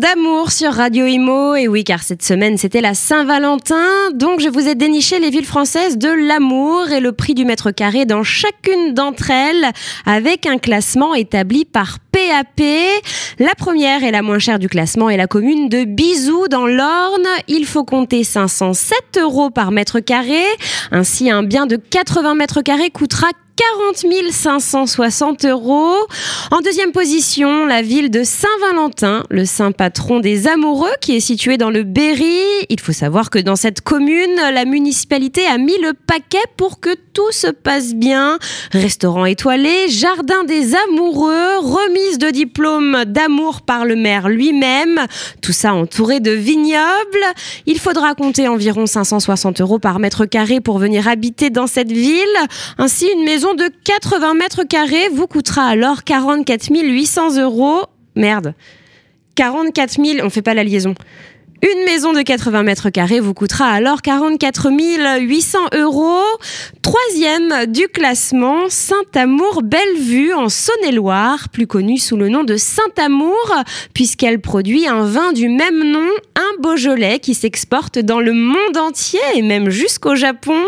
d'amour sur Radio Imo. Et oui, car cette semaine, c'était la Saint-Valentin. Donc, je vous ai déniché les villes françaises de l'amour et le prix du mètre carré dans chacune d'entre elles avec un classement établi par PAP. La première et la moins chère du classement est la commune de Bizou dans l'Orne. Il faut compter 507 euros par mètre carré. Ainsi, un bien de 80 mètres carrés coûtera 40 560 euros. En deuxième position, la ville de Saint-Valentin, le saint patron des amoureux qui est situé dans le Berry. Il faut savoir que dans cette commune, la municipalité a mis le paquet pour que tout se passe bien. Restaurant étoilé, jardin des amoureux, remise de diplôme d'amour par le maire lui-même. Tout ça entouré de vignobles. Il faudra compter environ 560 euros par mètre carré pour venir habiter dans cette ville. Ainsi, une maison de 80 mètres carrés vous coûtera alors 44 800 euros. Merde. 44 000, on fait pas la liaison. Une maison de 80 mètres carrés vous coûtera alors 44 800 euros. Troisième du classement, Saint-Amour Bellevue en Saône-et-Loire, plus connue sous le nom de Saint-Amour, puisqu'elle produit un vin du même nom, un Beaujolais qui s'exporte dans le monde entier et même jusqu'au Japon.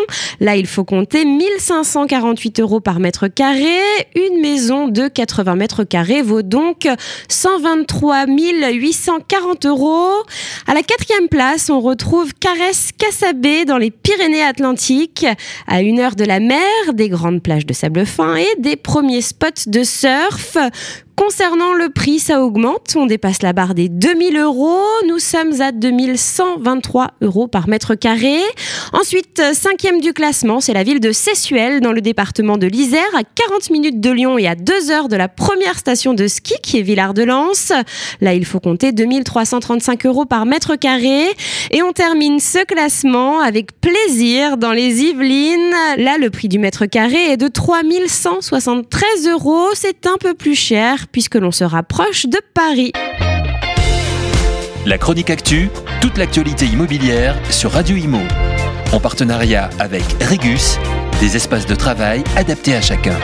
Là, il faut compter 1548 euros par mètre carré. Une maison de 80 mètres carrés vaut donc 123 840 euros. À la quatrième place, on retrouve Caresse Cassabé dans les Pyrénées-Atlantiques, à une heure de la mer, des grandes plages de sable fin et des premiers spots de surf. Concernant le prix, ça augmente. On dépasse la barre des 2000 euros. Nous sommes à 2123 euros par mètre carré. Ensuite, cinquième du classement, c'est la ville de Sessuel, dans le département de l'Isère, à 40 minutes de Lyon et à 2 heures de la première station de ski qui est Villard de Lans. Là, il faut compter 2335 euros par mètre carré. Et on termine ce classement avec plaisir dans les Yvelines. Là, le prix du mètre carré est de 3173 euros. C'est un peu plus cher puisque l'on se rapproche de Paris. La chronique actu, toute l'actualité immobilière sur Radio Imo. En partenariat avec Regus, des espaces de travail adaptés à chacun.